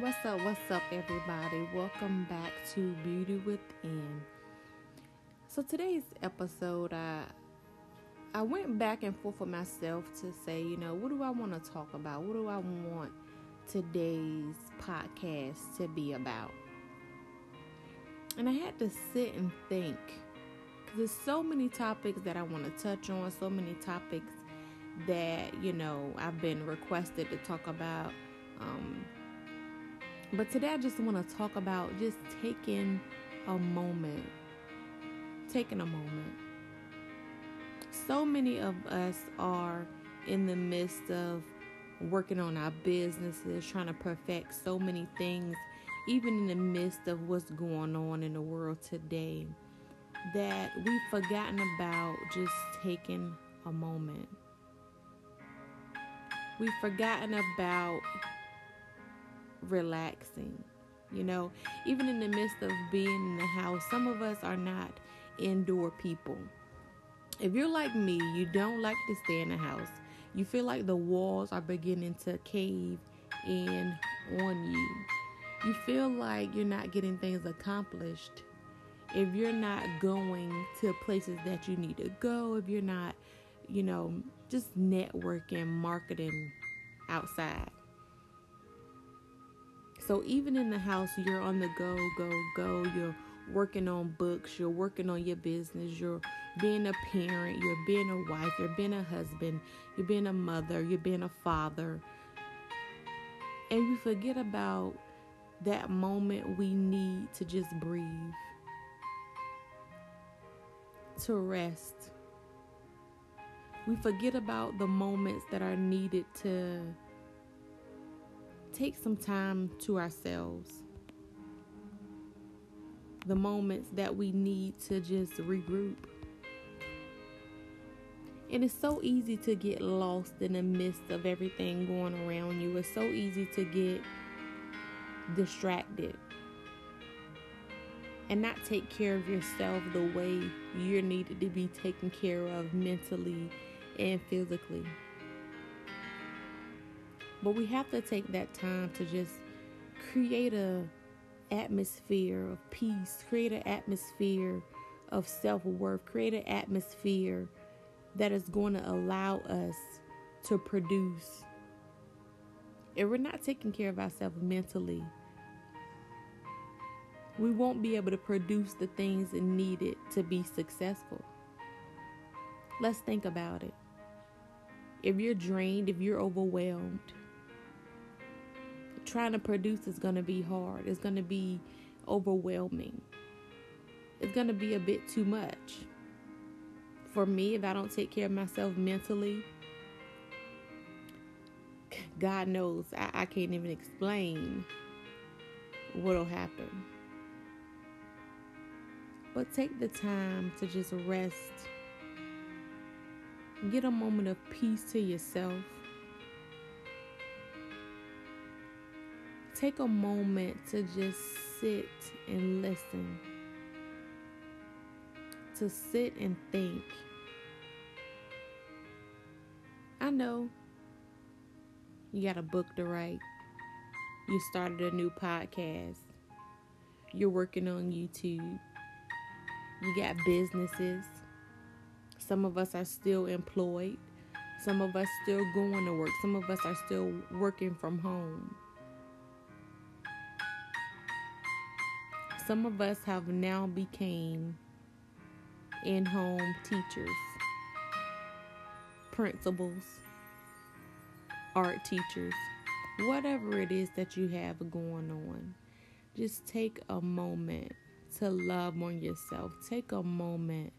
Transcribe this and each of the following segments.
What's up? What's up, everybody? Welcome back to Beauty Within. So today's episode, I I went back and forth with myself to say, you know, what do I want to talk about? What do I want today's podcast to be about? And I had to sit and think because there's so many topics that I want to touch on, so many topics that you know I've been requested to talk about. Um, but today I just want to talk about just taking a moment. Taking a moment. So many of us are in the midst of working on our businesses, trying to perfect so many things, even in the midst of what's going on in the world today, that we've forgotten about just taking a moment. We've forgotten about relaxing. You know, even in the midst of being in the house, some of us are not indoor people. If you're like me, you don't like to stay in the house. You feel like the walls are beginning to cave in on you. You feel like you're not getting things accomplished. If you're not going to places that you need to go, if you're not, you know, just networking, marketing outside. So even in the house, you're on the go, go, go. You're working on books, you're working on your business, you're being a parent, you're being a wife, you're being a husband, you're being a mother, you're being a father. And we forget about that moment we need to just breathe, to rest. We forget about the moments that are needed to take some time to ourselves. The moments that we need to just regroup. And it's so easy to get lost in the midst of everything going around you. It's so easy to get distracted and not take care of yourself the way you're needed to be taken care of mentally and physically. But we have to take that time to just create a atmosphere of peace, create an atmosphere of self-worth, create an atmosphere that is going to allow us to produce. If we're not taking care of ourselves mentally, we won't be able to produce the things needed to be successful. Let's think about it. If you're drained, if you're overwhelmed, trying to produce is going to be hard. It's going to be overwhelming. It's going to be a bit too much. For me, if I don't take care of myself mentally, God knows I, I can't even explain what'll happen. But take the time to just rest. Get a moment of peace to yourself take a moment to just sit and listen, to sit and think. I know you got a book to write, you started a new podcast, you're working on YouTube, you got businesses. Some of us are still employed. Some of us still going to work. Some of us are still working from home. Some of us have now became in-home teachers, principals, art teachers, whatever it is that you have going on. Just take a moment to love on yourself. Take a moment.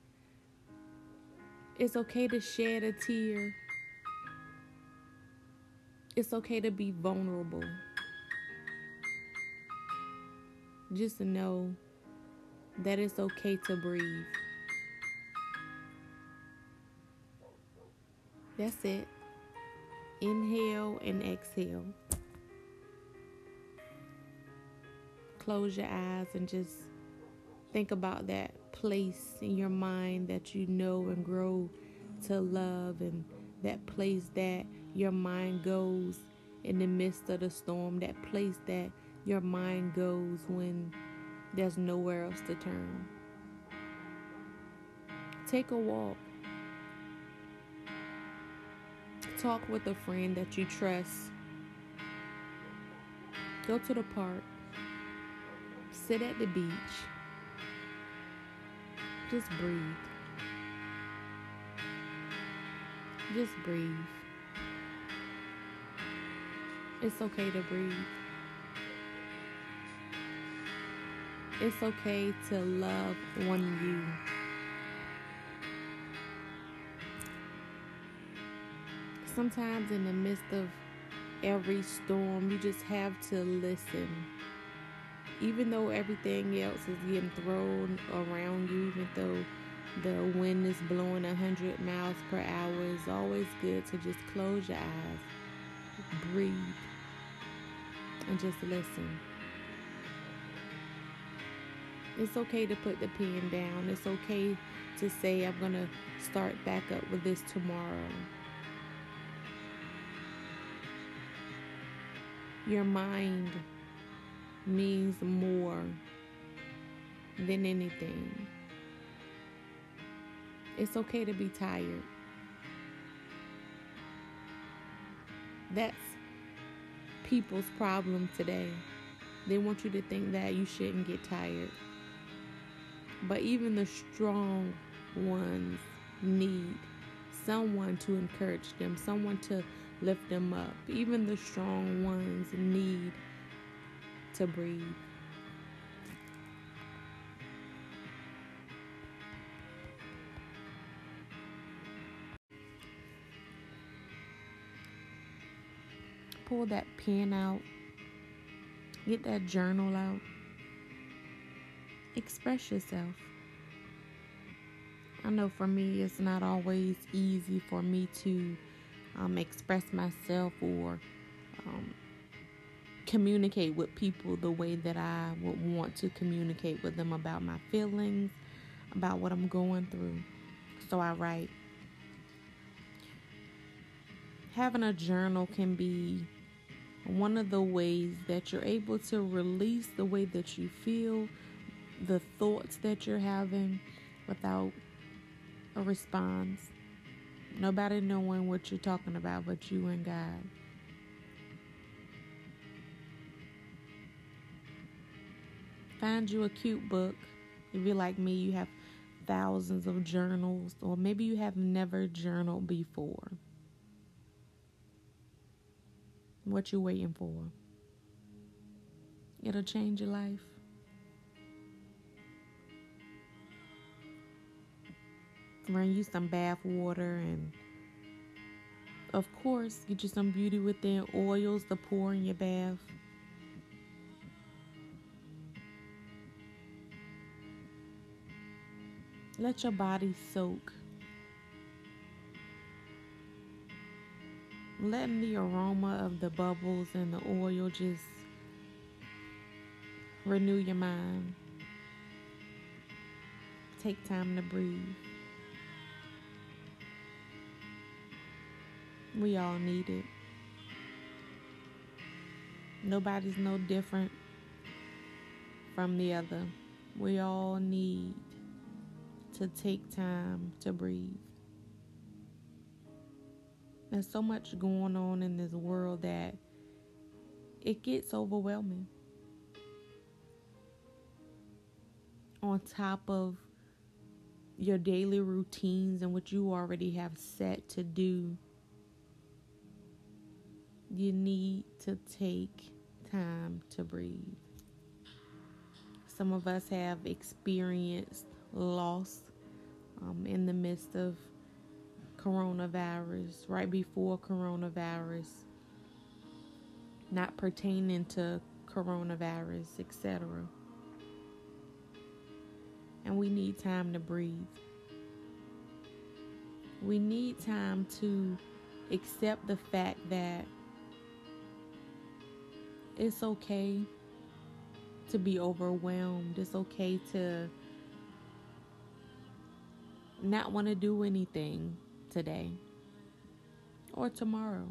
It's okay to shed a tear. It's okay to be vulnerable just to know that it's okay to breathe. That's it. Inhale and exhale. Close your eyes and just think about that place in your mind that you know and grow to love, and that place that your mind goes in the midst of the storm, that place that your mind goes when there's nowhere else to turn. Take a walk. Talk with a friend that you trust. Go to the park. Sit at the beach. Just breathe. Just breathe. It's okay to breathe. It's okay to love one you. Sometimes, in the midst of every storm, you just have to listen. Even though everything else is getting thrown around you, even though the wind is blowing 100 miles per hour, it's always good to just close your eyes, breathe, and just listen. It's okay to put the pen down. It's okay to say, I'm going to start back up with this tomorrow. Your mind means more than anything. It's okay to be tired. That's people's problem today. They want you to think that you shouldn't get tired. But even the strong ones need someone to encourage them, someone to lift them up. Even the strong ones need to breathe. Pull that pen out, get that journal out, express yourself. I know for me, it's not always easy for me to um, express myself or um, communicate with people the way that I would want to communicate with them about my feelings, about what I'm going through. So I write. Having a journal can be one of the ways that you're able to release the way that you feel, the thoughts that you're having without a response. Nobody knowing what you're talking about but you and God. Find you a cute book. If you're like me, you have thousands of journals, or maybe you have never journaled before. What you waiting for? It'll change your life. Run you some bath water and of course get you some beauty within oils to pour in your bath. Let your body soak. Letting the aroma of the bubbles and the oil just renew your mind. Take time to breathe We all need it. Nobody's no different from the other. We all need to take time to breathe. There's so much going on in this world that it gets overwhelming. On top of your daily routines and what you already have set to do you need to take time to breathe. Some of us have experienced loss um, in the midst of coronavirus, right before coronavirus, not pertaining to coronavirus, etc. And we need time to breathe. We need time to accept the fact that it's okay to be overwhelmed. It's okay to not want to do anything today or tomorrow.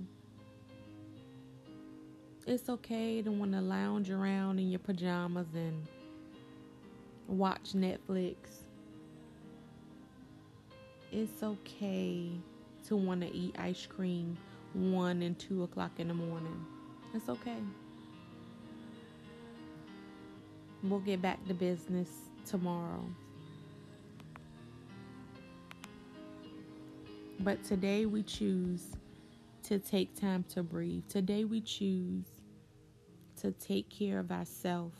it's okay to want to lounge around in your pajamas and watch Netflix. It's okay to want to eat ice cream one and two o'clock in the morning. It's okay. We'll get back to business tomorrow. But today we choose to take time to breathe. Today we choose to take care of ourselves.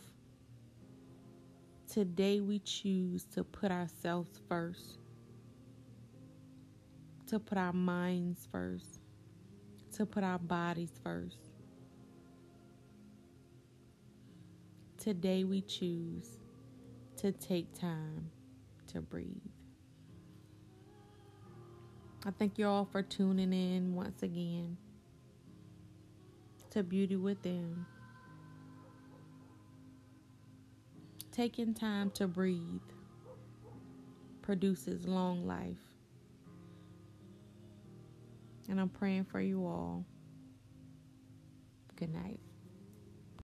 Today we choose to put ourselves first, to put our minds first, to put our bodies first. Today we choose to take time to breathe. I thank you all for tuning in once again to Beauty Within. Taking time to breathe produces long life. And I'm praying for you all. Good night.